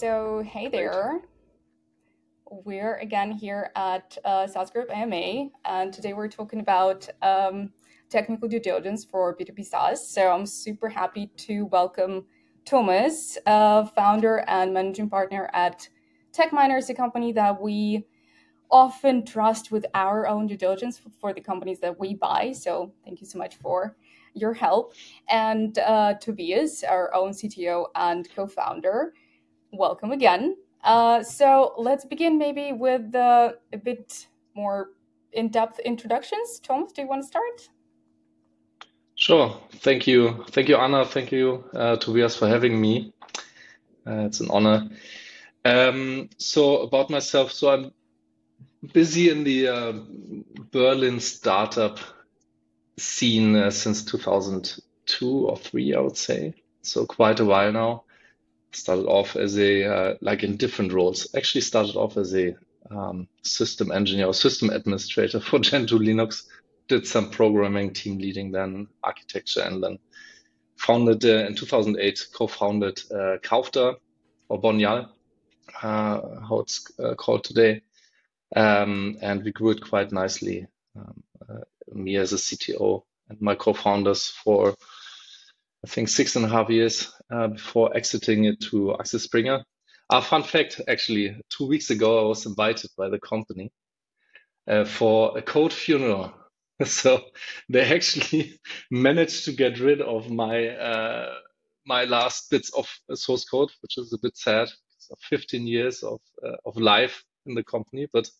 So, hey there. We're again here at uh, SaaS Group AMA, and today we're talking about um, technical due diligence for B2B SaaS. So, I'm super happy to welcome Thomas, uh, founder and managing partner at TechMiners, a company that we often trust with our own due diligence for the companies that we buy. So, thank you so much for your help. And uh, Tobias, our own CTO and co founder, welcome again. Uh, so let's begin maybe with uh, a bit more in depth introductions. Thomas, do you want to start? Sure. Thank you. Thank you, Anna. Thank you, uh, Tobias, for having me. Uh, it's an honor. Um, so, about myself, so I'm busy in the uh, Berlin startup scene uh, since 2002 or three, I would say. So quite a while now. Started off as a uh, like in different roles. Actually, started off as a um, system engineer or system administrator for Gentoo Linux. Did some programming, team leading, then architecture, and then founded uh, in 2008. Co-founded uh, Kaufda or Bonial, uh, how it's uh, called today, um, and we grew it quite nicely. Um, uh, me as a CTO and my co-founders for I think six and a half years uh, before exiting it to Axel Springer. A fun fact, actually, two weeks ago I was invited by the company uh, for a code funeral. So they actually managed to get rid of my uh, my last bits of source code, which is a bit sad. So 15 years of uh, of life in the company, but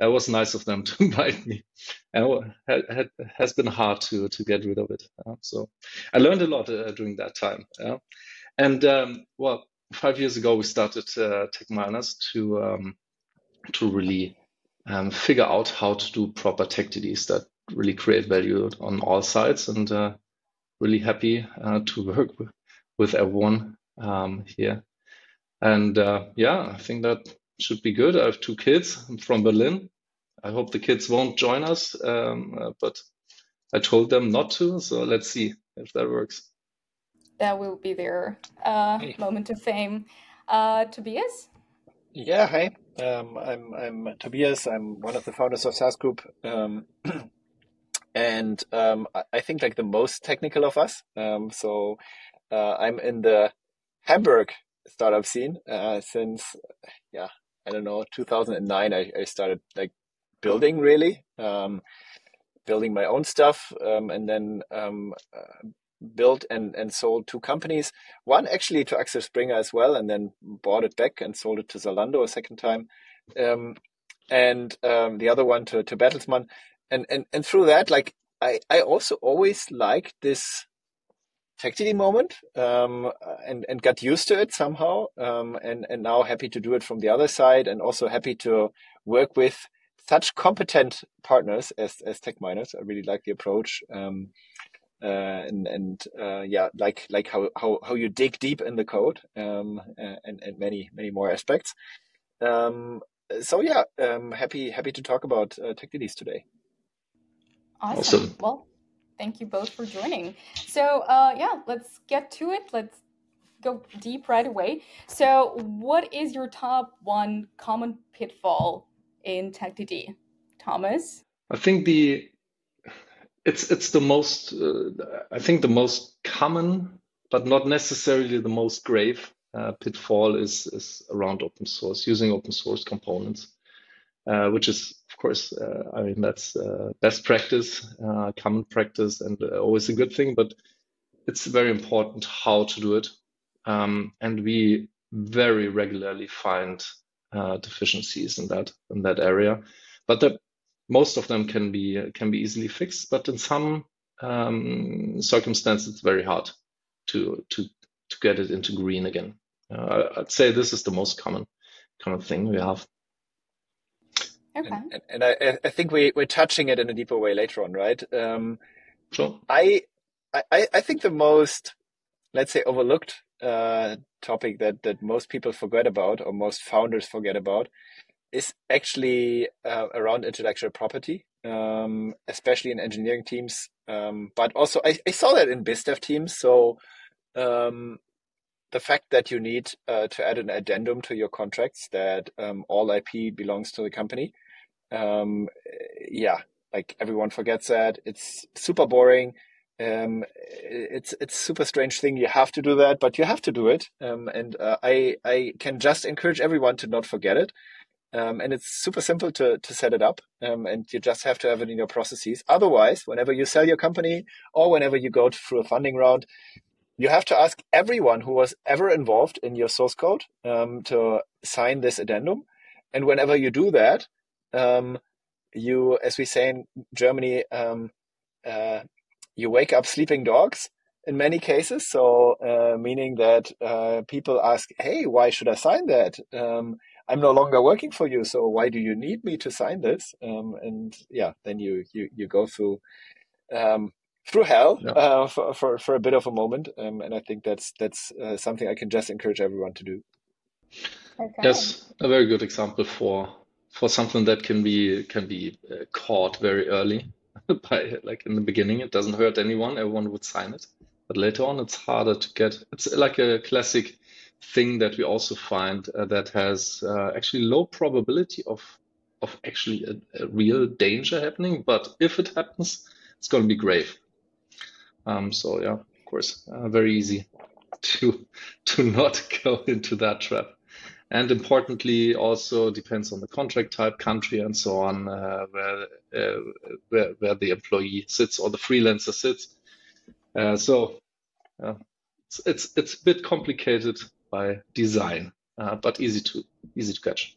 it was nice of them to invite me. And it has been hard to to get rid of it. So I learned a lot uh, during that time. And um, well, five years ago we started uh, TechMiners to um, to really um, figure out how to do proper tech DDs that really create value on all sides. And uh, really happy uh, to work with, with everyone um, here. And uh, yeah, I think that should be good. I have two kids I'm from Berlin. I hope the kids won't join us, um, uh, but I told them not to. So let's see if that works. That will be their uh, hey. moment of fame. Uh, Tobias? Yeah, hi. Um, I'm I'm Tobias. I'm one of the founders of SaaS Group, um, and um, I think like the most technical of us. Um, so uh, I'm in the Hamburg startup scene uh, since yeah I don't know, 2009, I, I started like building really, um, building my own stuff, um, and then um, uh, built and, and sold two companies. One actually to Axel Springer as well, and then bought it back and sold it to Zalando a second time, um, and um, the other one to to Bertelsmann. And and and through that, like I I also always liked this TechDD moment um, and and got used to it somehow um, and and now happy to do it from the other side and also happy to work with such competent partners as as TechMiners. I really like the approach um, uh, and and uh, yeah like like how, how how you dig deep in the code um, and and many many more aspects. Um, so yeah, um, happy happy to talk about uh, TechDDs today. Awesome. awesome. Well, thank you both for joining. So, uh, yeah, let's get to it. Let's go deep right away. So, what is your top one common pitfall in TechDD, Thomas? I think the it's it's the most uh, I think the most common, but not necessarily the most grave uh, pitfall is is around open source using open source components, uh, which is of course, uh, I mean, that's uh, best practice, uh, common practice, and always a good thing, but it's very important how to do it. Um, and we very regularly find deficiencies in that in that area. But the, most of them can be can be easily fixed, but in some um, circumstances, it's very hard to to to get it into green again. Uh, I'd say this is the most common common thing we have. Okay. And, and, I, I think we, we're touching it in a deeper way later on, right? Um, sure. I, I, I think the most, let's say, overlooked uh, topic that, that most people forget about or most founders forget about is actually uh, around intellectual property, um, especially in engineering teams. Um, but also, I, I saw that in BizDev teams. So, um, the fact that you need uh, to add an addendum to your contracts that um, all IP belongs to the company. Um, yeah, like everyone forgets that. It's super boring. Um, it's it's super strange thing. You have to do that, but you have to do it. Um, and uh, I I can just encourage everyone to not forget it. Um, and it's super simple to, to set it up. Um, and you just have to have it in your processes. Otherwise, whenever you sell your company or whenever you go through a funding round, you have to ask everyone who was ever involved in your source code um, to sign this addendum. And whenever you do that, um, you, as we say in Germany, um, uh, you wake up sleeping dogs in many cases. So, uh, meaning that uh, people ask, "Hey, why should I sign that?" Um, I'm no longer working for you, so why do you need me to sign this? Um, and yeah, then you you you go through um, through hell yeah. uh, for, for for a bit of a moment, um, and I think that's that's uh, something I can just encourage everyone to do. Okay. Yes, a very good example for for something that can be can be uh, caught very early by like in the beginning. It doesn't hurt anyone; everyone would sign it, but later on, it's harder to get. It's like a classic thing that we also find uh, that has uh, actually low probability of of actually a, a, real danger happening. But if it happens, it's going to be grave. Um, so yeah, of course, uh, very easy to to not go into that trap. And importantly, also depends on the contract type, country, and so on, uh, where, uh, where where the employee sits or the freelancer sits. Uh, so it's, it's it's a bit complicated by design, uh, but easy to easy to catch.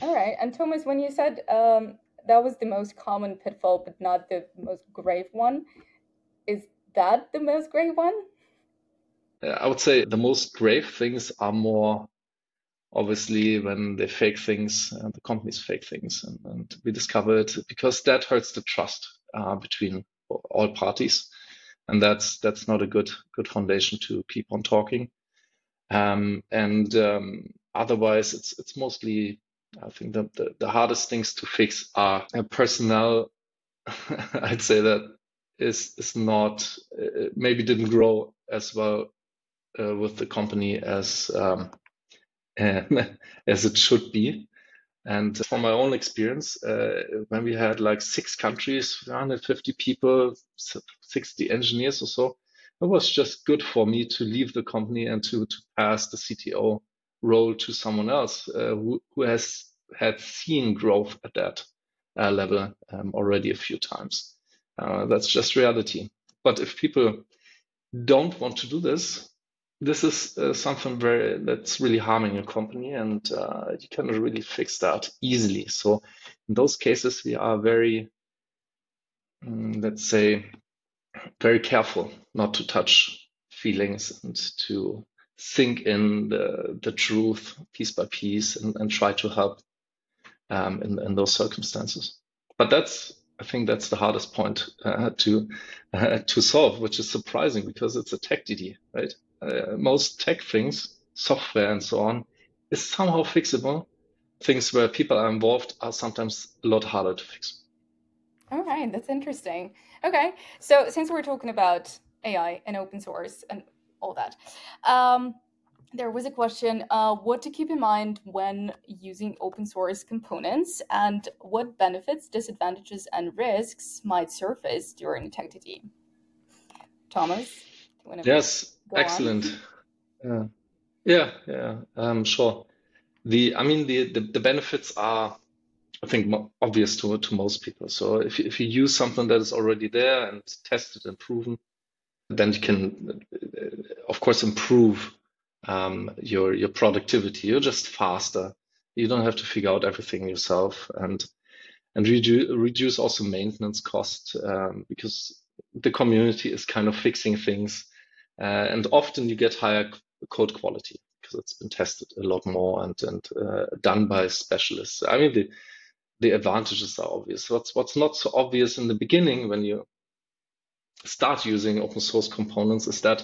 All right, and Thomas, when you said um, that was the most common pitfall, but not the most grave one, is that the most grave one? I would say the most grave things are more obviously when they fake things and the companies fake things and, and we discover it because that hurts the trust uh, between all parties and that's that's not a good good foundation to keep on talking um, and um, otherwise, it's it's mostly I think the, the, the hardest things to fix are personnel. I'd say that is is not uh, maybe didn't grow as well uh, with the company as um, as it should be. And from my own experience, uh, when we had like six countries, 150 people, 60 engineers or so, it was just good for me to leave the company and to, to pass the CTO role to someone else uh, who, who has had seen growth at that uh, level um, already a few times. Uh, that's just reality. But if people don't want to do this, this is uh, something very that's really harming a company, and uh, you cannot really fix that easily. So in those cases, we are very, um, let's say, very careful not to touch feelings and to sink in the, the truth piece by piece and, and try to help um, in, in those circumstances. But that's, I think that's the hardest point uh, to uh, to solve, which is surprising because it's a tech DD, right? Uh, most tech things, software and so on, is somehow fixable. Things where people are involved are sometimes a lot harder to fix. All right, that's interesting. Okay, so since we're talking about AI and open source and all that, um, there was a question uh, what to keep in mind when using open source components and what benefits, disadvantages, and risks might surface during TechDD. Thomas? Yes, excellent. Uh, yeah, yeah, um, sure. The, I mean, the, the, the benefits are I think obvious to to most people. So if if you use something that is already there and tested and proven, then you can, uh, of course, improve um, your your productivity. You're just faster. You don't have to figure out everything yourself, and and reduce reduce also maintenance cost um, because the community is kind of fixing things, uh, and often you get higher code quality because it's been tested a lot more and and uh, done by specialists. I mean the the advantages are obvious. What's what's not so obvious in the beginning when you start using open source components is that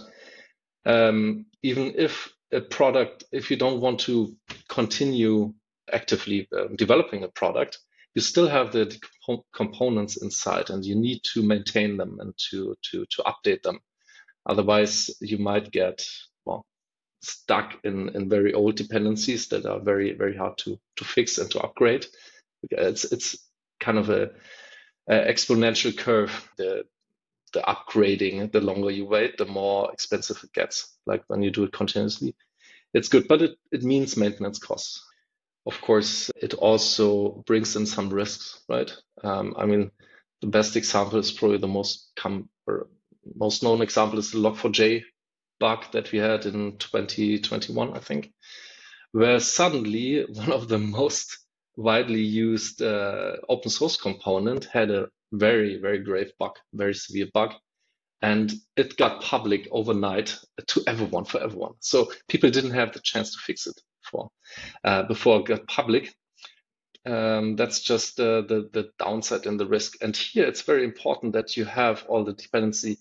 um, even if a product, if you don't want to continue actively uh, developing a product, you still have the components inside, and you need to maintain them and to to to update them. Otherwise, you might get well stuck in, in very old dependencies that are very, very hard to, to fix and to upgrade. It's, it's kind of a, a exponential curve. The, the upgrading, the longer you wait, the more expensive it gets. Like when you do it continuously, it's good, but it, it means maintenance costs. Of course, it also brings in some risks, right? Um, I mean, the best example is probably the most com- or most known example is the Log4j bug that we had in 2021, I think, where suddenly one of the most widely used uh, open source component had a very, very grave bug, very severe bug. And it got public overnight to everyone, for everyone. So people didn't have the chance to fix it before, uh, before it got public. Um, that's just uh, the the downside and the risk. And here it's very important that you have all the dependency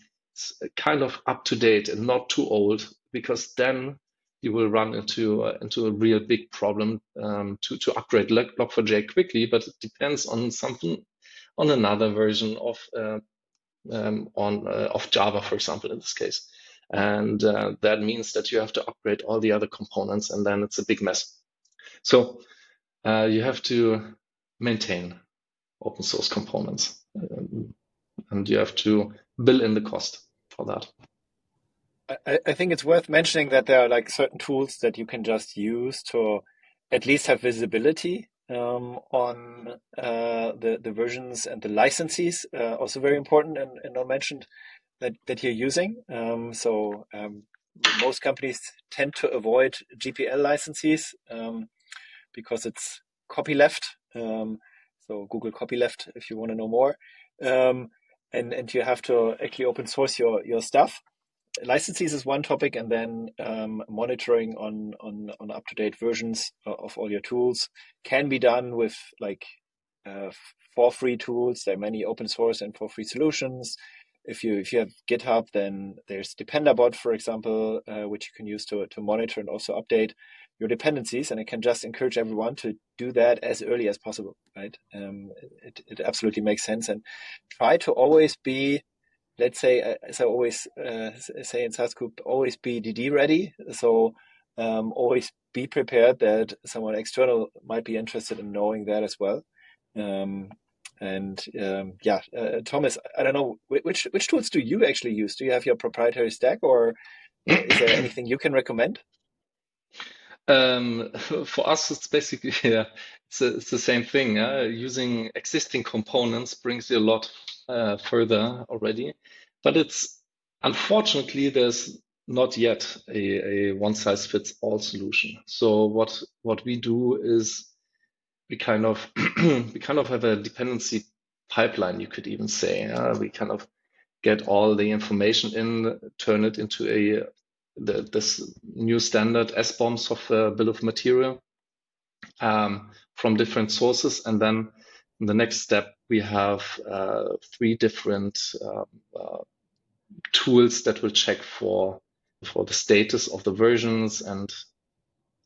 kind of up to date and not too old, because then you will run into uh, into a real big problem um, to to upgrade Log4j quickly. But it depends on something on another version of uh, um, on uh, of Java, for example, in this case. And uh, that means that you have to upgrade all the other components, and then it's a big mess. So you have to maintain open source components, um, and you have to bill in the cost for that. I, I think it's worth mentioning that there are like certain tools that you can just use to at least have visibility um, on uh, the the versions and the licenses. Uh, also very important and, and not mentioned that, that you're using. Um, so um, most companies tend to avoid GPL licenses um, because it's copyleft. Um, so Google copyleft if you want to know more. Um, and, and you have to actually open source your, your stuff. Licenses is one topic, and then um, monitoring on, on, on up to date versions of all your tools can be done with like uh, for free tools. There are many open source and for free solutions if you if you have GitHub, then there's Dependabot, for example, uh, which you can use to to monitor and also update your dependencies. And I can just encourage everyone to do that as early as possible. Right? Um, it it absolutely makes sense, and try to always be, let's say, uh, as I always uh, say in SaaS Group, always be DD ready. So um, always be prepared that someone external might be interested in knowing that as well. Um, and um, yeah, uh, Thomas, I don't know which which tools do you actually use? Do you have your proprietary stack, or is there anything you can recommend? Um, for us, it's basically yeah, it's, a, it's the same thing. Uh, using existing components brings you a lot uh, further already, but it's unfortunately there's not yet a, a one size fits all solution. So what what we do is we kind of we kind of have a dependency pipeline, you could even say. Uh, we kind of get all the information in, turn it into a the, this new standard SBOM software bill of material um, from different sources, and then the next step we have uh, three different uh, uh, tools that will check for for the status of the versions and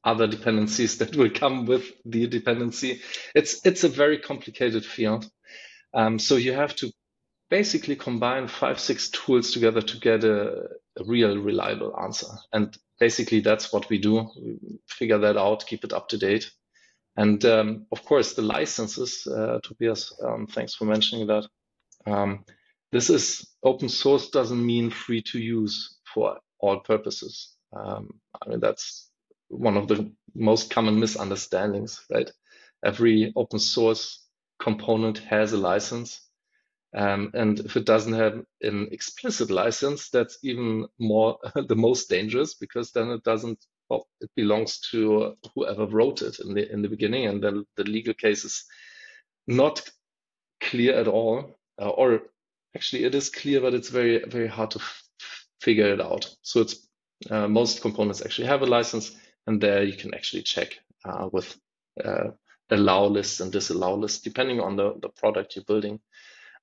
other dependencies that will come with the dependency. It's it's a very complicated field. Um, so you have to basically combine five, six tools together to get a, a, real reliable answer. And basically that's what we do. We figure that out, keep it up to date. And um, of course, the licenses, uh, Tobias, um, thanks for mentioning that. Um, this is open source doesn't mean free to use for all purposes. Um, I mean, that's one of the most common misunderstandings, right? Every open source component has a license. Um, and if it doesn't have an explicit license, that's even more the most dangerous because then it doesn't, well, it belongs to whoever wrote it in the in the beginning, and then the legal case is not clear at all, uh, or actually it is clear, but it's very very hard to figure it out. So it's uh, most components actually have a license, and there you can actually check uh, with uh, allow lists and disallow lists, depending on the, the product you're building.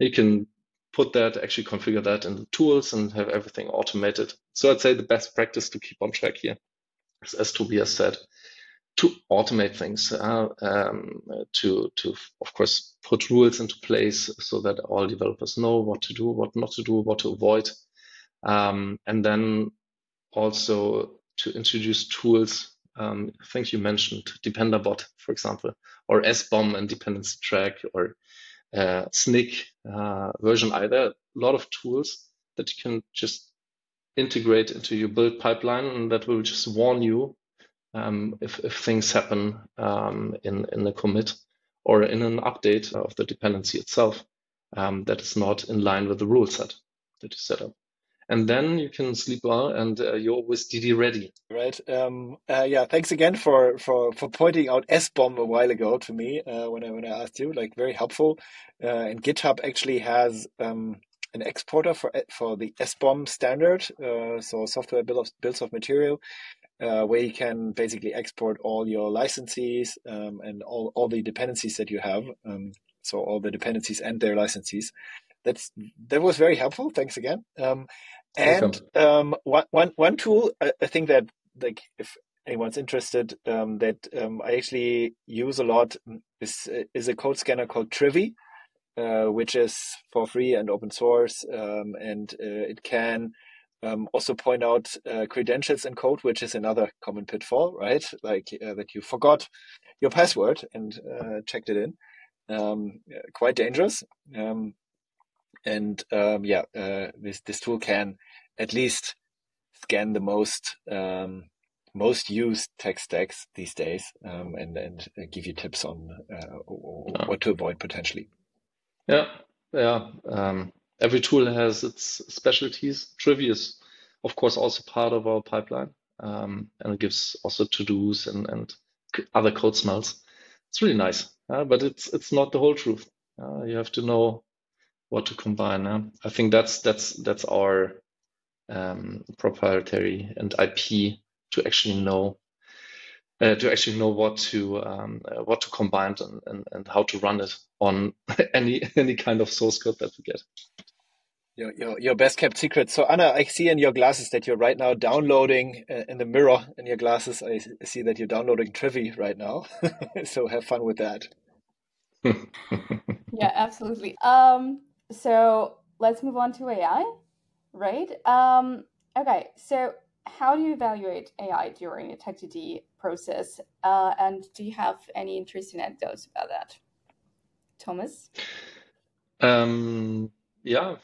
You can put that, actually configure that in the tools and have everything automated. So I'd say the best practice to keep on track here as Tobias said, to automate things, uh, um, to, to, of course, put rules into place so that all developers know what to do, what not to do, what to avoid. Um, and then also to introduce tools. Um, I think you mentioned Dependabot, for example, or SBOM and dependency track, or uh, Snyk uh, version either. A lot of tools that you can just integrate into your build pipeline, and that will just warn you um, if, if things happen um, in in the commit or in an update of the dependency itself um, that is not in line with the rule set that you set up and then you can sleep well and uh, you're always DD ready. Right. Um, uh, yeah. Thanks again for, for, for pointing out SBOM a while ago to me uh, when I when I asked you. Like very helpful. Uh, and GitHub actually has um, an exporter for for the SBOM standard, uh, so software bill of, bills of material, uh, where you can basically export all your licenses um, and all all the dependencies that you have. Um, so all the dependencies and their licenses that's that was very helpful. Thanks again. Um, and um, one, one, one tool I, I, think that like if anyone's interested, um, that um, I actually use a lot is is a code scanner called Trivy, uh, which is for free and open source, um, and uh, it can um, also point out uh, credentials in code, which is another common pitfall, right? Like uh, that you forgot your password and uh, checked it in. Um, quite dangerous. Um, and um, yeah, uh, this this tool can at least scan the most um, most used tech stacks these days, um, and and give you tips on uh, what to avoid potentially. Yeah, yeah. Um, every tool has its specialties. Trivy is, of course, also part of our pipeline, um, and it gives also to dos and and other code smells. It's really nice, uh, but it's it's not the whole truth. Uh, you have to know what to combine. Huh? I think that's that's that's our um, proprietary and IP to actually know uh, to actually know what to um, uh, what to combine and, and, and how to run it on any any kind of source code that we get. Your, your, your best kept secret. So Anna, I see in your glasses that you're right now downloading uh, in the mirror in your glasses. I see that you're downloading Trivy right now. so have fun with that. yeah, absolutely. Um, so let's move on to AI, right? Um, okay, so how do you evaluate AI during a TechDD process? Uh, and do you have any interesting anecdotes about that? Thomas? Um, yeah,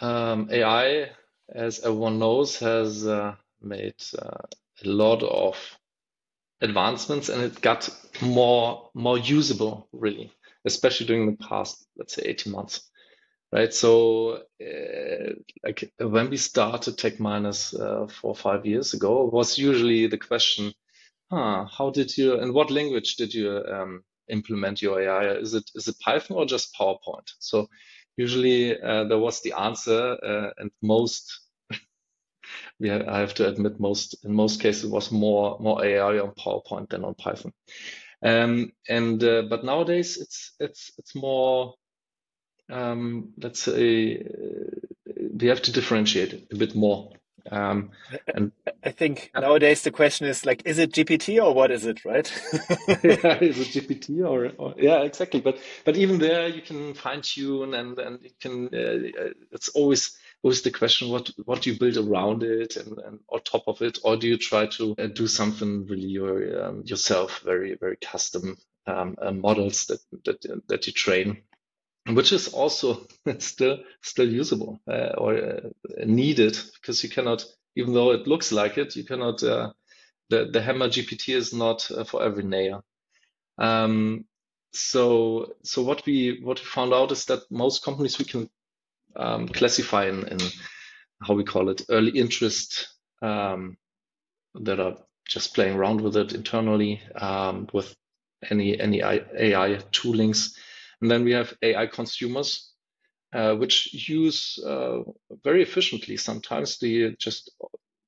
um, AI, as everyone knows, has uh, made uh, a lot of advancements and it got more more usable really especially during the past let's say 18 months right? So, uh, like when we started TechMiners uh, four or five years ago, was usually the question, huh, how did you, in what language did you um, implement your AI? Is it is it Python or just PowerPoint? So, usually uh, there was the answer, uh, and most. we have, I have to admit, most in most cases was more more AI on PowerPoint than on Python. Um, and uh, but nowadays it's it's it's more um, let's say uh, we have to differentiate a bit more. Um, and I think nowadays the question is like, is it GPT or what is it, right? yeah, is it GPT or, or, yeah, exactly. But but even there, you can fine tune and and you can. Uh, it's always always the question what what do you build around it and, and on top of it, or do you try to uh, do something really your, um, yourself, very very custom um, uh, models that that that you train which is also still still usable uh, or uh, needed because you cannot, even though it looks like it, you cannot. Uh, the the Hammer GPT is not uh, for every nail. Um, so so what we what we found out is that most companies we can um, classify in, in how we call it early interest um, that are just playing around with it internally um, with any any AI toolings and then we have AI consumers, uh, which use uh, very efficiently sometimes the just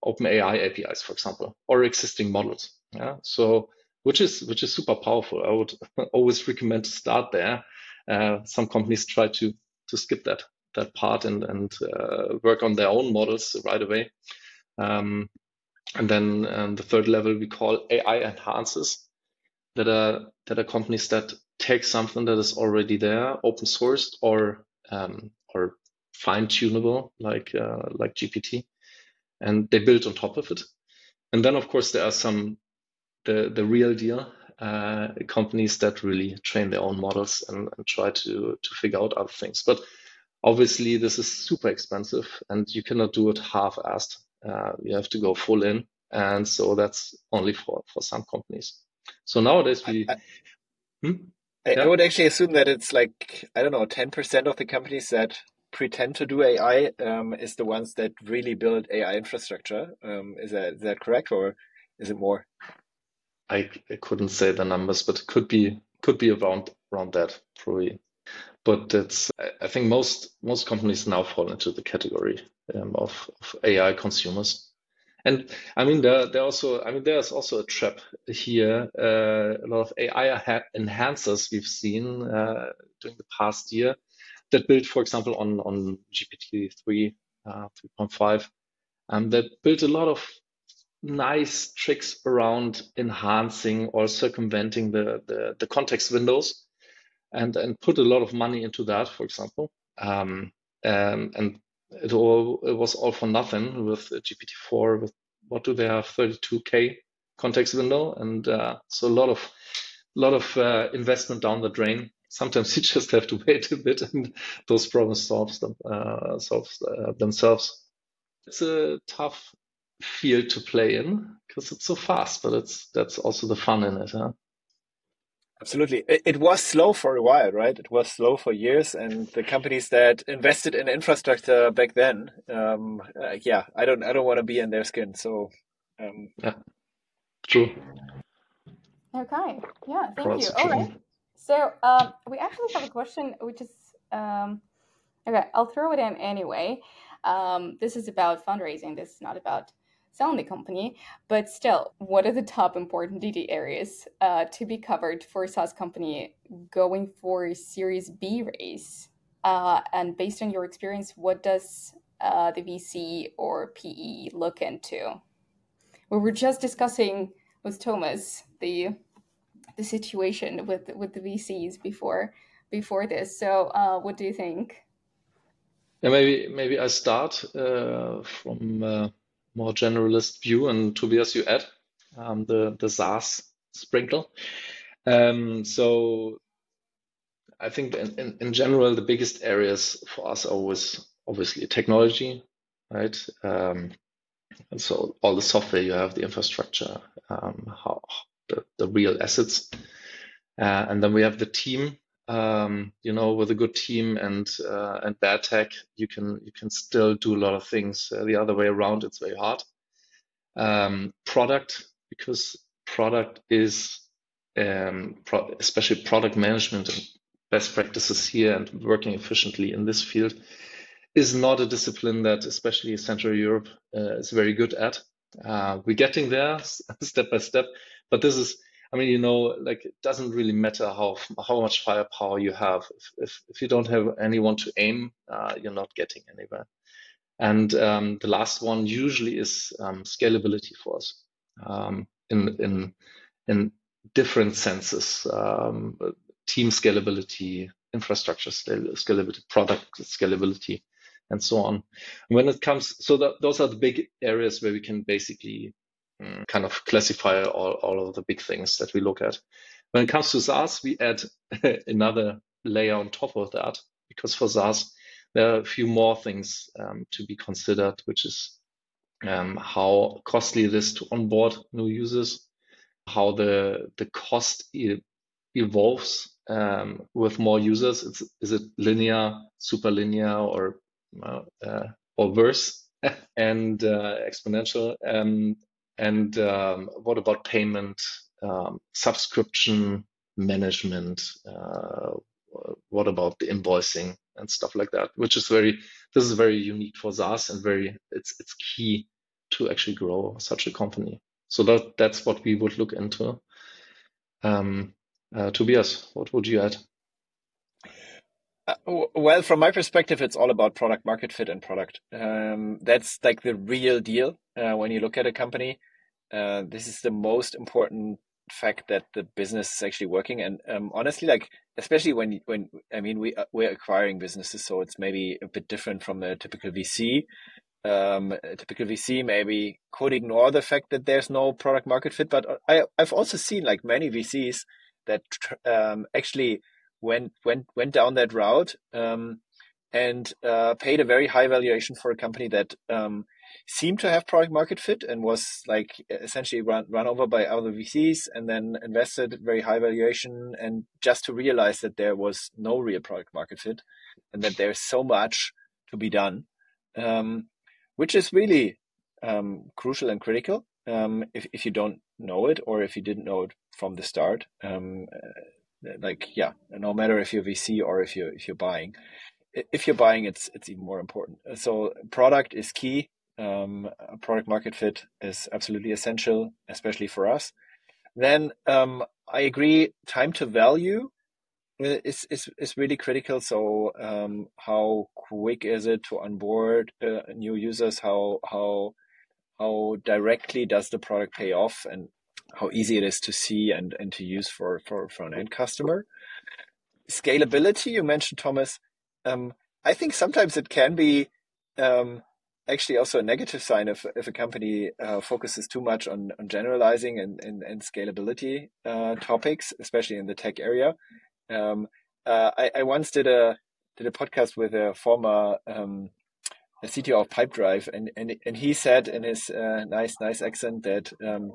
OpenAI APIs, for example, or existing models. Yeah. So which is which is super powerful. I would always recommend to start there. Uh, some companies try to to skip that that part and and uh, work on their own models right away. Um, and then the third level we call AI enhancers that are that are companies that take something that is already there, open sourced or um, or fine tunable like uh, like GPT, and they build on top of it. and then of course there are some the the real deal uh, companies that really train their own models and, and try to to figure out other things. But obviously this is super expensive and you cannot do it half-assed. Uh, you have to go full in, and so that's only for for some companies. So nowadays we. I, hmm? I, yeah. I would actually assume that it's like I don't know, ten percent of the companies that pretend to do AI um, is the ones that really build AI infrastructure. Um, is that is that correct, or is it more? I, I couldn't say the numbers, but it could be could be around around that probably. But it's I think most most companies now fall into the category um, of, of AI consumers. And I mean, there, there also, I mean, there's also a trap here. Uh, a lot of AI enhancers we've seen uh, during the past year that built, for example, on on GPT three, uh, 3.5, um, that built a lot of nice tricks around enhancing or circumventing the, the, the context windows and, and put a lot of money into that, for example. Um, and, and it all it was all for nothing with GPT-4. With what do they have? 32k context window, and uh, so a lot of a lot of uh, investment down the drain. Sometimes you just have to wait a bit, and those problems solves them uh, solves uh, themselves. It's a tough field to play in because it's so fast, but it's that's also the fun in it, huh? Absolutely. It, it, was slow for a while, right? It was slow for years, and the companies that invested in infrastructure back then, um, uh, yeah, I don't, I don't want to be in their skin. So, um, yeah, true. Okay. Yeah. Thank you. All right. So, um, we actually have a question, which is, um, okay, I'll throw it in anyway. Um, this is about fundraising. This is not about selling the company. But still, what are the top important DD areas uh, to be covered for a SaaS company going for a Series B raise? Uh, and based on your experience, what does uh, the VC or PE look into? We were just discussing with Thomas the the situation with with the VCs before before this. So, uh, what do you think? Yeah, maybe maybe I start uh, from uh, more generalist view, and Tobias, you add um, the the SaaS sprinkle. Um, so I think in, in, in, general, the biggest areas for us are always obviously technology, right? Um, and so all the software you have, the infrastructure, um, how the, the real assets, uh, and then we have the team. Um, you know, with a good team and uh, and bad tech, you can you can still do a lot of things. Uh, the other way around, it's very hard. Um, product, because product is um, pro especially product management and best practices here and working efficiently in this field is not a discipline that especially Central Europe uh, is very good at. Uh, we're getting there step by step, but this is I mean, you know, like it doesn't really matter how how much firepower you have. If if, if you don't have anyone to aim, uh, you're not getting anywhere. And um, the last one usually is um, scalability for us um, in in in different senses: um, team scalability, infrastructure scalability, product scalability, and so on. And when it comes, so that, those are the big areas where we can basically kind of classify all, all of the big things that we look at. When it comes to SaaS, we add another layer on top of that because for SaaS, there are a few more things um, to be considered, which is um, how costly it is to onboard new users, how the the cost e evolves um, with more users. It's, is it linear, super linear, or uh, or worse, and uh, exponential? And um, what about payment, um, subscription management? Uh, what about the invoicing and stuff like that? Which is very, this is very unique for SaaS and very, it's it's key to actually grow such a company. So that that's what we would look into. Um, uh, Tobias, what would you add? Uh, well, from my perspective, it's all about product market fit and product. Um, that's like the real deal uh, when you look at a company. Uh, this is the most important fact that the business is actually working. And um, honestly, like especially when when I mean we uh, we're acquiring businesses, so it's maybe a bit different from a typical VC. um, a typical VC maybe could ignore the fact that there's no product market fit. But I, I've also seen like many VCs that um, actually went went went down that route um, and uh, paid a very high valuation for a company that um, seemed to have product market fit and was like essentially run, run over by other VCs and then invested very high valuation and just to realize that there was no real product market fit and that there's so much to be done, um, which is really um, crucial and critical um, if, if you don't know it or if you didn't know it from the start. Um, uh, like, yeah, no matter if you're VC or if you're, if you're buying. If you're buying, it's it's even more important. So product is key um, product market fit is absolutely essential, especially for us. Then um, I agree, time to value is is, is really critical. So um, how quick is it to onboard uh, new users? How how how directly does the product pay off, and how easy it is to see and, and to use for, for, for an end customer? Scalability, you mentioned Thomas. Um, I think sometimes it can be um, actually also a negative sign if, if a company uh, focuses too much on, on generalizing and, and, and scalability uh, topics, especially in the tech area. Um, uh, I, I, once did a did a podcast with a former um, a CTO of Pipedrive, and, and and he said in his uh, nice nice accent that um,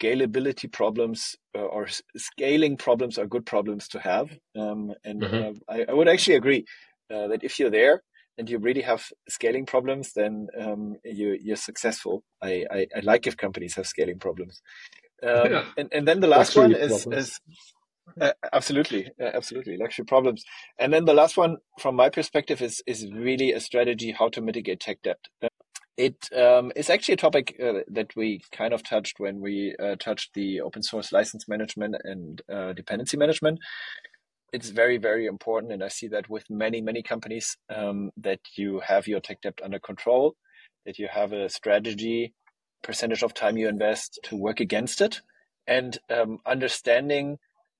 scalability problems uh, or scaling problems are good problems to have. Um, and mm-hmm. Uh, I, I would actually agree that if you're there and you really have scaling problems, then um, you, you're successful. I, I, I, like if companies have scaling problems. Um, yeah. and, and then the last one is, is uh, absolutely, uh, absolutely luxury problems. And then the last one, from my perspective, is is really a strategy how to mitigate tech debt. Uh, it um, is actually a topic uh, that we kind of touched when we uh, touched the open source license management and uh, dependency management it's very very important and i see that with many many companies um, that you have your tech debt under control that you have a strategy percentage of time you invest to work against it. And um, understanding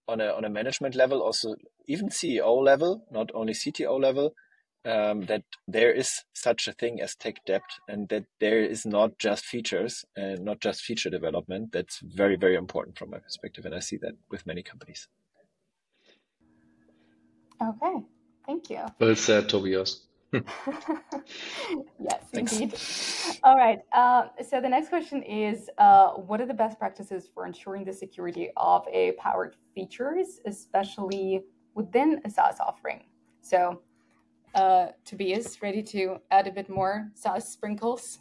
on a, on a management level also even ceo level not only cto level um, that there is such a thing as tech debt and that there is not just features and not just feature development. That's very very important from my perspective and i see that with many companies Okay, thank you. Well said, Tobias. yes, Thanks. indeed. All right. Uh, so the next question is, uh, what are the best practices for ensuring the security of a powered features, especially within a SaaS offering? So, uh, Tobias, ready to add a bit more SaaS sprinkles?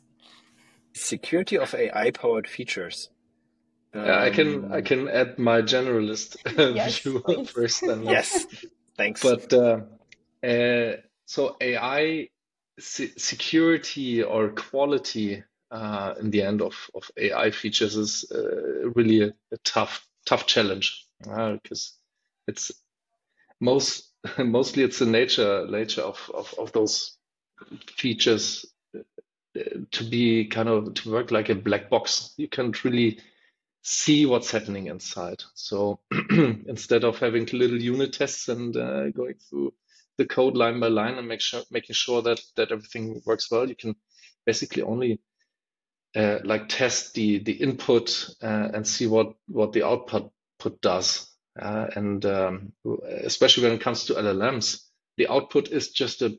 Security of AI powered features. Um, I can I can add my generalist yes, view please. first. Then yes. Thanks. But uh, uh, so AI security or quality uh, in the end of, of AI features is uh, really a, a, tough tough challenge because uh, it's most mostly it's the nature nature of, of, of those features uh, to be kind of to work like a black box. You can't really see what's happening inside. So instead of having little unit tests and uh, going through the code line by line and make sure, making sure that that everything works well, you can basically only uh, like test the the input uh, and see what what the output put does. Uh, and um, especially when it comes to LLMs, the output is just a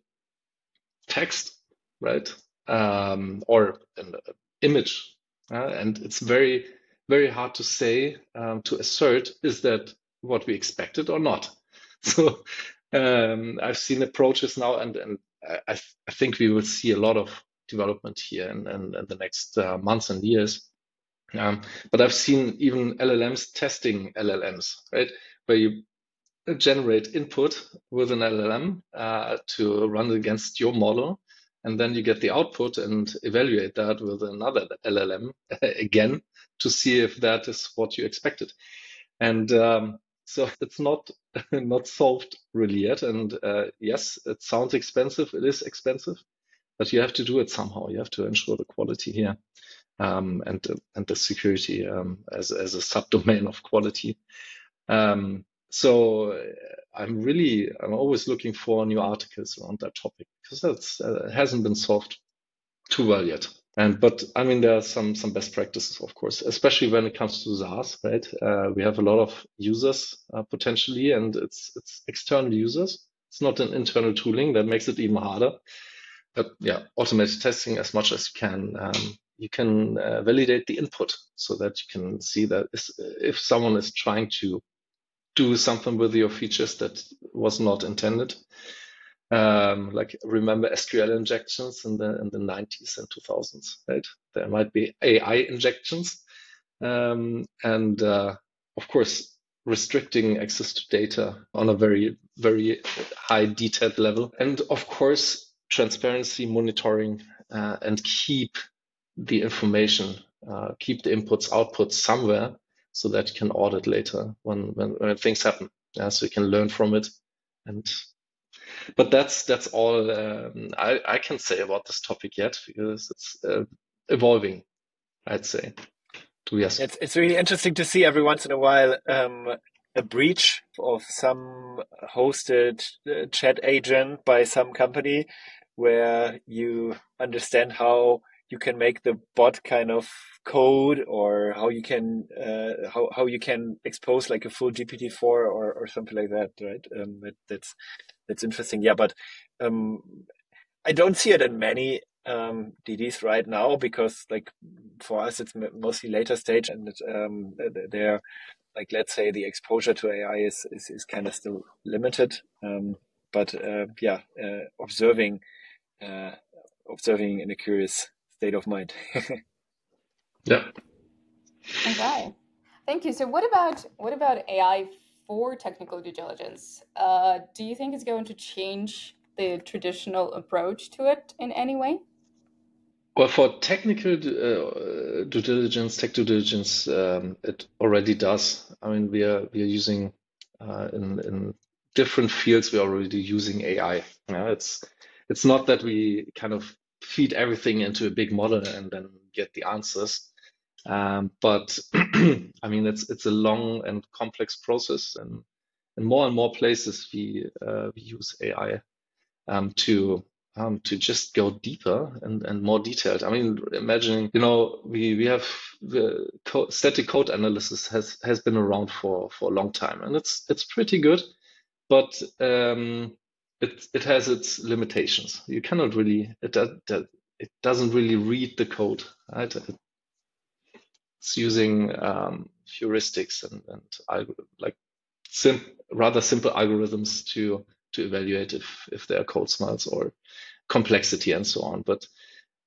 text, right? Um, or an image, uh, and it's very very hard to say um, to assert is that what we expected or not. So um, I've seen approaches now, and and I, I think we will see a lot of development here in, in, in the next uh, months and years. Um, but I've seen even LLMs testing LLMs, right, where you generate input with an LLM uh, to run against your model, and then you get the output and evaluate that with another LLM again to see if that is what you expected. And um, so it's not not solved really yet. And uh, yes, it sounds expensive. It is expensive, but you have to do it somehow. You have to ensure the quality here um, and and the security um, as as a subdomain of quality. Um, so uh, I'm really I'm always looking for new articles on that topic because that's uh, hasn't been solved too well yet. And but I mean, there are some some best practices, of course, especially when it comes to SaaS, right? Uh, we have a lot of users uh, potentially, and it's it's external users. It's not an internal tooling that makes it even harder. But yeah, automated testing as much as you can. Um, you can uh, validate the input so that you can see that if someone is trying to do something with your features that was not intended, um, like remember SQL injections in the in the 90s and 2000s, right? There might be AI injections, um, and uh, of course restricting access to data on a very very high detailed level, and of course transparency monitoring uh, and keep the information, uh, keep the inputs outputs somewhere so that you can audit later when when, when things happen. Yeah, so you can learn from it and but that's that's all um, I, I can say about this topic yet because it's uh, evolving. I'd say. Yes, it's it's really interesting to see every once in a while um, a breach of some hosted uh, chat agent by some company where you understand how you can make the bot kind of code or how you can uh, how how you can expose like a full GPT-4 or or something like that, right? Um, that, that's that's interesting. Yeah, but um, I don't see it in many um, DDs right now because, like, for us, it's mostly later stage, and it, um, they're like, let's say, the exposure to AI is is, is kind of still limited. Um, but uh, yeah, uh, observing uh, observing in a curious state of mind. yeah. Okay. Thank you. So, what about what about AI for technical due diligence, uh, do you think it's going to change the traditional approach to it in any way? Well, for technical uh, due diligence, tech due diligence, um, it already does. I mean, we are we are using uh, in in different fields. We are already using AI. Yeah, it's it's not that we kind of feed everything into a big model and then get the answers. Um, but I mean, it's it's a long and complex process, and in more and more places we uh, we use AI um, to um, to just go deeper and, and more detailed. I mean, imagining you know we we have the static code analysis has has been around for for a long time, and it's it's pretty good, but um, it it has its limitations. You cannot really it does it doesn't really read the code. Right? It, it's using um, heuristics and, and like sim rather simple algorithms to to evaluate if if there are code smells or complexity and so on. But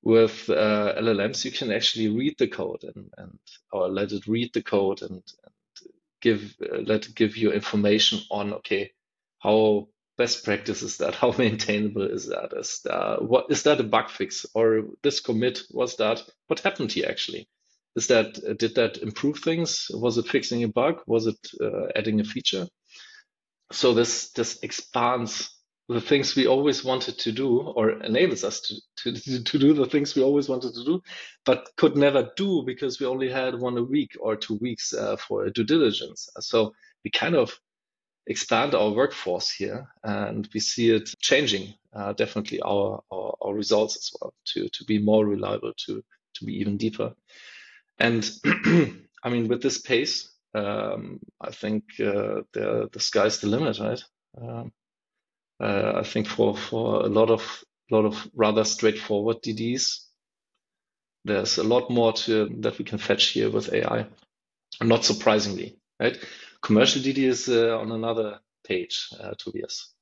with uh, LLMs, you can actually read the code and, and or let it read the code and, and give uh, let it give you information on okay how best practice is that? How maintainable is that? Is that what is that a bug fix? Or this commit was that? What happened here actually is that did that improve things? Was it fixing a bug? Was it uh, adding a feature? So this this expands the things we always wanted to do, or enables us to, to to do the things we always wanted to do, but could never do because we only had one a week or two weeks uh, for due diligence. So we kind of expand our workforce here, and we see it changing uh, definitely our, our, our results as well to to be more reliable, to to be even deeper. And I mean, with this pace, um, I think uh, the the sky's the limit, right? Um, uh, I think for for a lot of lot of rather straightforward DDs, there's a lot more to that we can fetch here with AI. Not surprisingly, right? Commercial DD is uh, on another page, uh, Tobias.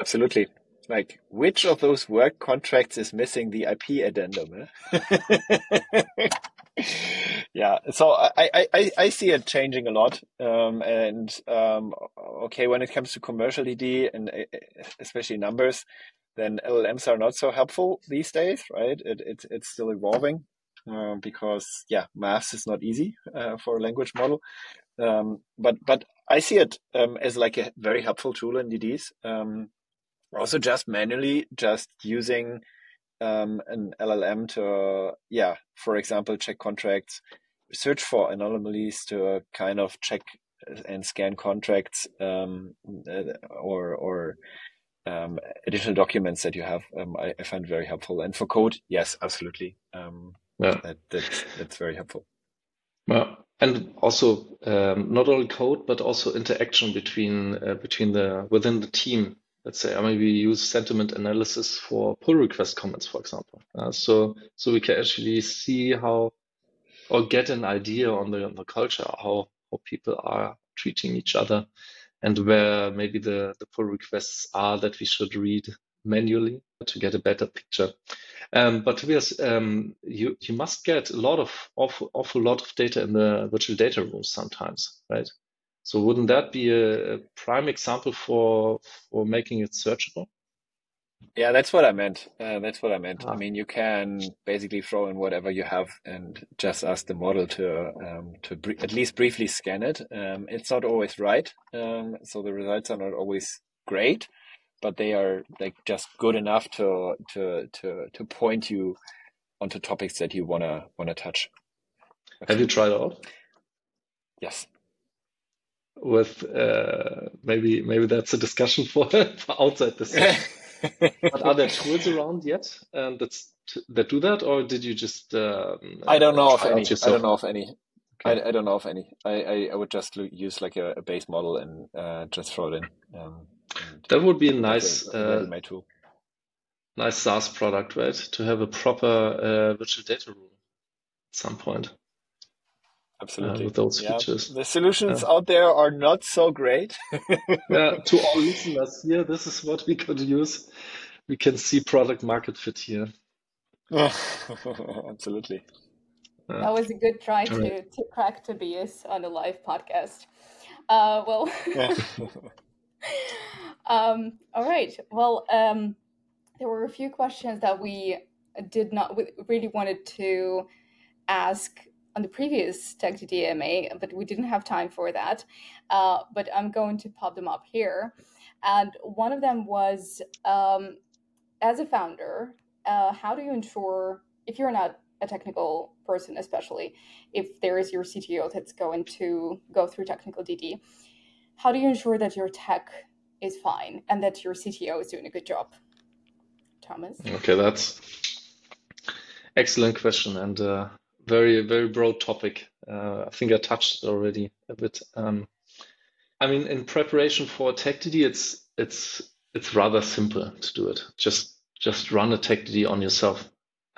Absolutely. Like, which of those work contracts is missing the IP addendum? Eh? yeah so I, I i see it changing a lot um, and um, okay when it comes to commercial dd and especially numbers then llms are not so helpful these days right? It, it it's still evolving um, because yeah maths is not easy uh, for a language model. Um, but but i see it um, as like a very helpful tool in dds um, also just manually just using um, an LLM to, yeah, for example, check contracts, search for anomalies to kind of check and scan contracts, um, uh, or or um, additional documents that you have, um, I, I, find very helpful. And for code, yes, absolutely. Um, yeah, that, that's that's very helpful. Well, and also um, not only code, but also interaction between uh, between the within the team. Let's say, I maybe use sentiment analysis for pull request comments, for example. Uh, so so we can actually see how or get an idea on the on the culture, how how people are treating each other, and where maybe the the pull requests are that we should read manually to get a better picture. Um, but Tobias, um, you you must get a lot of awful, awful lot of data in the virtual data room sometimes, right? So wouldn't that be a, a prime example for for making it searchable? Yeah, that's what I meant. Uh, that's what I meant. Ah. I mean, you can basically throw in whatever you have and just ask the model to um, to at least briefly scan it. Um, it's not always right, um, so the results are not always great, but they are like just good enough to to to to point you onto topics that you wanna wanna touch. Have you tried out? Yes. With uh, maybe maybe that's a discussion for, for outside the but are there tools around yet um, that's that do that, or did you just? Um, I don't know of any. I don't know of any. Okay. I, I don't know of any. I, I, I would just use like a, a base model and uh, just throw it in. Um, that would be a nice uh, tool. Nice SaaS product, right? To have a proper uh, virtual data room at some point. Uh, Absolutely. with those yeah. features. The solutions yeah. out there are not so great. yeah, to all listeners here, this is what we could use. We can see product market fit here. Absolutely. That was a good try to, right. to crack Tobias on a live podcast. Uh, well, um, all right. Well, um, there were a few questions that we did not we really wanted to ask on the previous Tech to DMA, but we didn't have time for that. Uh, but I'm going to pop them up here. And one of them was um, as a founder, uh, how do you ensure, if you're not a technical person, especially if there is your CTO that's going to go through technical DD, how do you ensure that your tech is fine and that your CTO is doing a good job? Thomas? Okay, that's excellent question and uh, very, very broad topic. Uh, I think I touched already a bit. Um, I mean, in preparation for TechDD, it's it's it's rather simple to do it. Just just run a TechDD on yourself,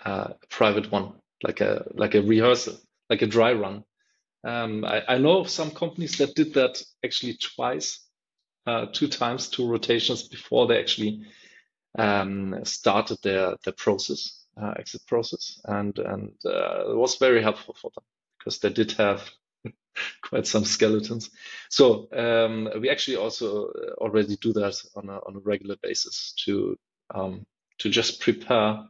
uh, a private one, like a like a rehearsal, like a dry run. Um, I, I know of some companies that did that actually twice uh, two times, two rotations before they actually um, started their their process, uh, exit process, and and uh, it was very helpful for them because they did have quite some skeletons. So um, we actually also uh, already do that on a on a regular basis to um, to just prepare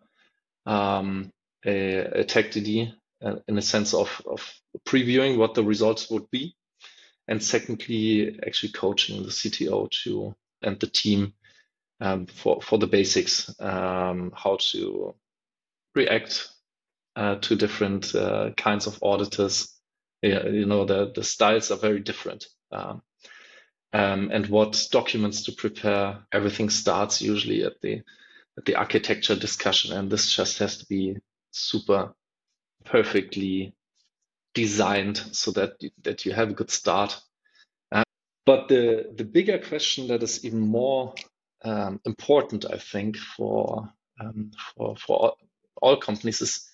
um, a, a TechDD uh, in a sense of of previewing what the results would be and secondly, actually coaching the CTO to and the team um, for for the basics, um, how to react uh, to different uh, kinds of auditors. Yeah, you know the the styles are very different. Um, um, and what documents to prepare. Everything starts usually at the at the architecture discussion, and this just has to be super perfectly designed so that that you have a good start. Uh, but the the bigger question that is even more um, important, I think, for um, for for all, companies is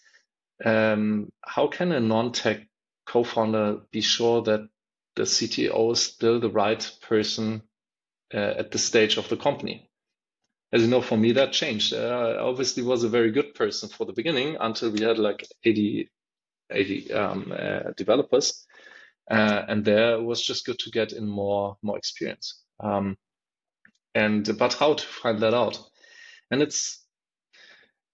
um, how can a non-tech co-founder be sure that the CTO is still the right person uh, at the stage of the company? As you know, for me that changed. Uh, I obviously was a very good person for the beginning until we had like 80 80 um, uh, developers, uh, and there was just good to get in more more experience. Um, and but how to find that out? And it's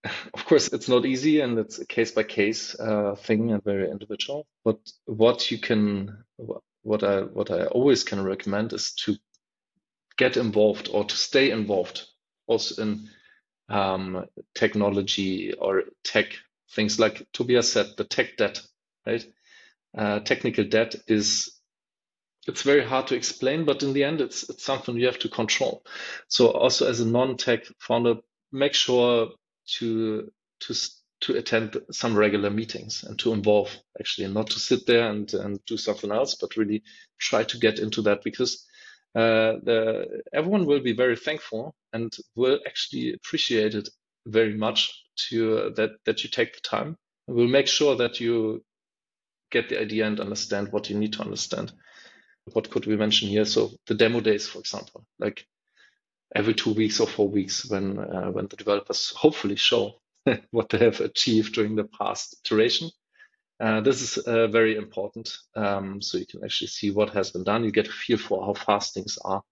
of course it's not easy, and it's a case by case thing and very individual. But what you can what I what I always can recommend is to get involved or to stay involved also in um, technology or tech things like Tobias said, the tech debt, right? Uh, technical debt is it's very hard to explain, but in the end, it's it's something you have to control. So also as a non-tech founder, make sure to to to attend some regular meetings and to involve actually, and not to sit there and and do something else, but really try to get into that because uh, the everyone will be very thankful and will actually appreciate it very much to uh, that that you take the time. We'll make sure that you get the idea and understand what you need to understand what could we mention here? So the demo days, for example, like every two weeks or four weeks when uh, when the developers hopefully show what they have achieved during the past iteration. Uh, this is uh, very important. Um, so you can actually see what has been done. You get a feel for how fast things are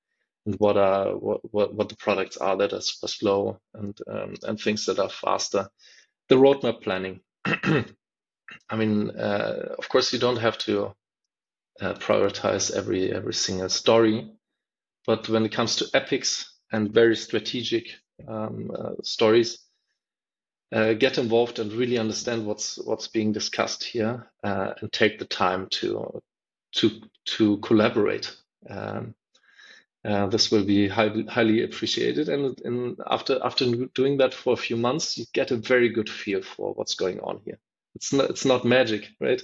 and what are what what, what the products are that are slow and um, and things that are faster. The roadmap planning. I mean, uh, of course, you don't have to uh, prioritize every every single story. But when it comes to epics and very strategic um, uh, stories, uh, get involved and really understand what's what's being discussed here, uh, and take the time to to to collaborate. Um, uh, this will be highly, highly appreciated, and, and after after doing that for a few months, you get a very good feel for what's going on here. It's not it's not magic, right?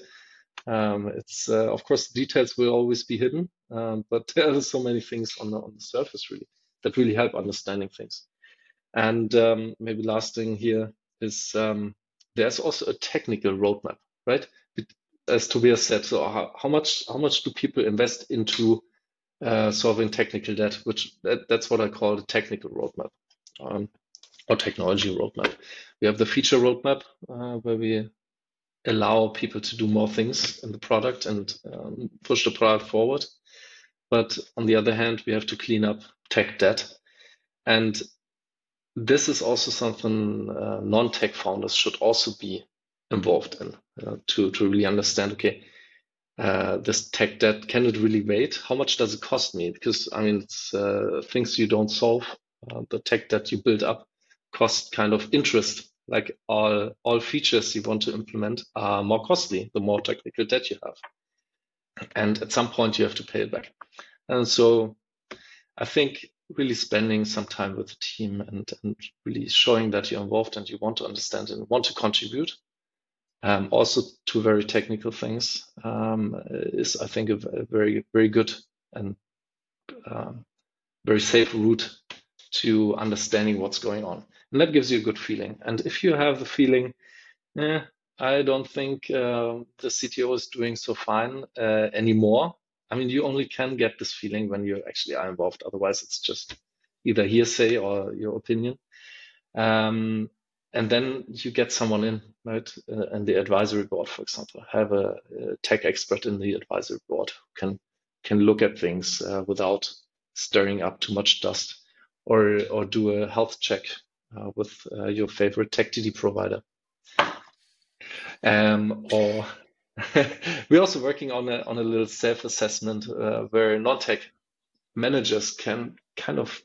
Um, it's uh, of course details will always be hidden, um, but there are so many things on the on the surface really that really help understanding things. And um, maybe last thing here is um, there's also a technical roadmap, right? As Tobias said, so how, much how much do people invest into uh, solving technical debt? Which that, that's what I call the technical roadmap um, or technology roadmap. We have the feature roadmap uh, where we allow people to do more things in the product and um, push the product forward. But on the other hand, we have to clean up tech debt. And this is also something uh, non-tech founders should also be involved in uh, to, to really understand, okay, uh, this tech debt, can it really wait? How much does it cost me? Because I mean, it's uh, things you don't solve. Uh, the tech debt you build up cost kind of interest like all all features you want to implement are more costly the more technical debt you have and at some point you have to pay it back and so i think really spending some time with the team and, and really showing that you're involved and you want to understand and want to contribute um, also to very technical things um, is i think a, very very good and um, very safe route to understanding what's going on and that gives you a good feeling. And if you have the feeling, eh, I don't think uh, the CTO is doing so fine uh, anymore. I mean, you only can get this feeling when you actually are involved. Otherwise, it's just either hearsay or your opinion. Um, and then you get someone in, right? Uh, and the advisory board, for example, have a, a, tech expert in the advisory board who can can look at things uh, without stirring up too much dust, or or do a health check uh, with uh, your favorite TechDD provider. Um, or we're also working on a, on a little self-assessment uh, where non-tech managers can kind of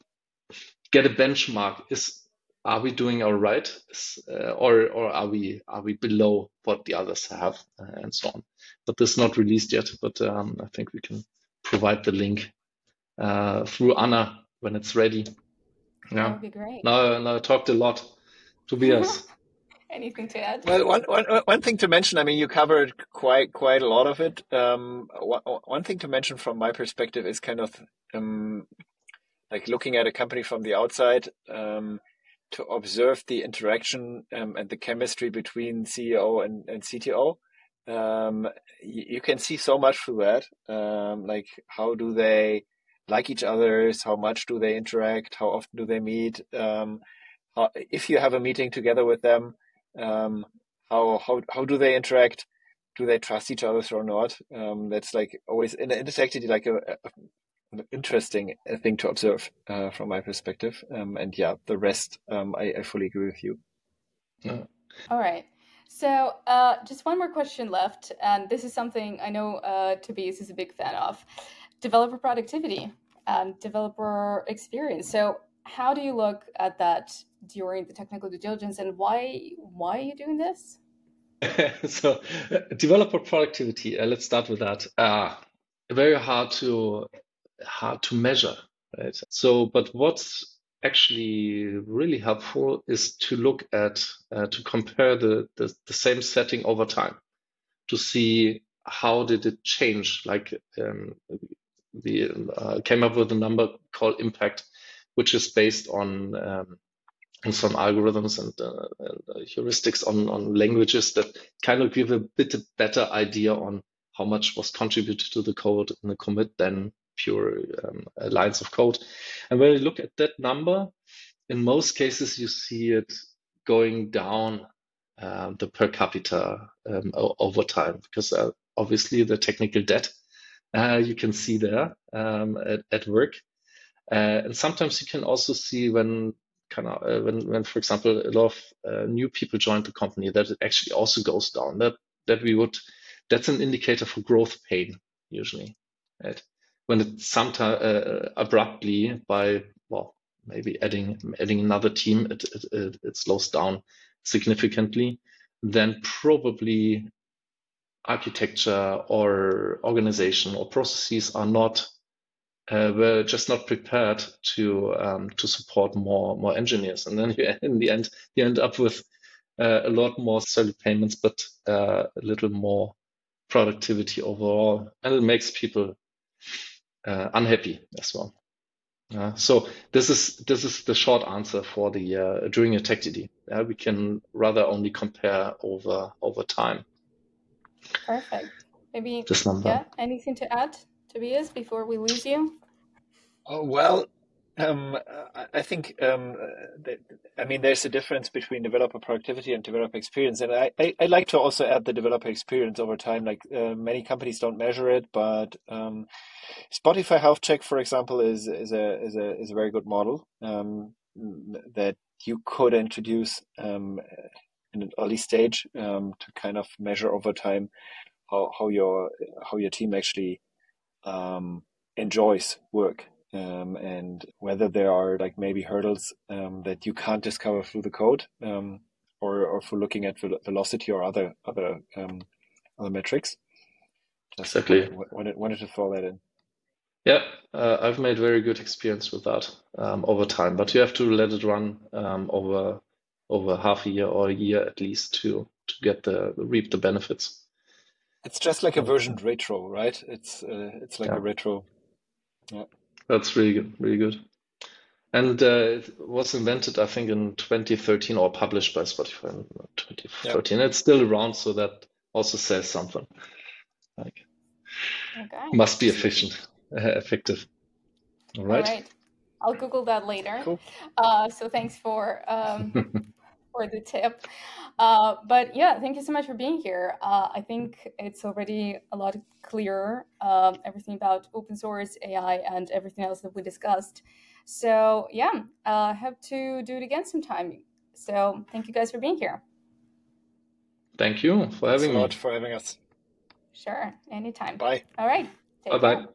get a benchmark. Is are we doing all right, uh, or or are we are we below what the others have, uh, and so on. But this is not released yet. But um, I think we can provide the link uh, through Anna when it's ready. Yeah. That would be great. Now, now I talked a lot. Tobias. Anything to add? Well, one, one, one thing to mention, I mean, you covered quite quite a lot of it. Um, one, one thing to mention from my perspective is kind of um, like looking at a company from the outside um, to observe the interaction um, and the chemistry between CEO and, and CTO. Um, you, you, can see so much through that. Um, like, how do they like each other's? How much do they interact? How often do they meet? If you have a meeting together with them, um, how how how do they interact? Do they trust each other or not? Um, that's like always in intersected like a, a, an interesting uh, thing to observe uh, from my perspective. Um, and yeah, the rest um, I, I fully agree with you. Yeah. All right. So, uh, just one more question left, and this is something I know uh, Tobias is a big fan of developer productivity and developer experience. So how do you look at that during the technical due diligence and why why are you doing this? so uh, developer productivity, uh, let's start with that. Uh, very hard to hard to measure, right? So, but what's actually really helpful is to look at uh, to compare the, the the same setting over time to see how did it change. Like um, we uh, came up with a number called impact, which is based on um, and some algorithms and, uh, and uh, heuristics on, on languages that kind of give a bit better idea on how much was contributed to the code in the commit than pure um, lines of code. And when you look at that number, in most cases, you see it going down uh, the per capita um, over time because uh, obviously the technical debt uh, you can see there um, at, at work. And sometimes you can also see when kind of uh, when, when, for example, a lot of uh, new people join the company, that it actually also goes down. That that we would that's an indicator for growth pain usually, right? When it sometimes uh, abruptly by well maybe adding adding another team, it, it, it slows down significantly. Then probably architecture or organization or processes are not uh, were just not prepared to um, to support more more engineers, and then you, in the end you end up with uh, a lot more salary payments, but uh, a little more productivity overall, and it makes people uh, unhappy as well. so this is this is the short answer for the uh, during a tech DD. we can rather only compare over over time. Perfect. Maybe this number. Yeah. Anything to add? Tobias, before we lose you? Oh, well, um, I think, um, I mean, there's a difference between developer productivity and developer experience. And I, I, would like to also add the developer experience over time. Like uh, many companies don't measure it, but um, Spotify Health Check, for example, is, is, a, is, a, is a very good model um, that you could introduce um, in an early stage um, to kind of measure over time how, how your how your team actually um, enjoys work um, and whether there are like maybe hurdles um, that you can't discover through the code um, or, or for looking at velocity or other other um, other metrics. Just exactly. Wanted, wanted to throw that in. Yeah, uh, I've made very good experience with that um, over time, but you have to let it run over over half a year or a year at least to to get the reap the benefits. It's just like a version retro, right? It's uh, it's like yeah. a retro. Yeah. That's really good, really good. And uh, it was invented, I think, in 2013 or published by Spotify in 2013. Yeah. It's still around, so that also says something. Like, okay. must be efficient, uh, effective. All right. All right. I'll Google that later. Cool. Uh, so thanks for um, for the tip. Uh, but yeah, thank you so much for being here. Uh, I think it's already a lot clearer, um, everything about open source, AI, and everything else that we discussed. So yeah, uh, hope to do it again sometime. So thank you guys for being here. Thank you for having Thanks me. for having us. Sure, anytime. Bye. All right. Bye bye.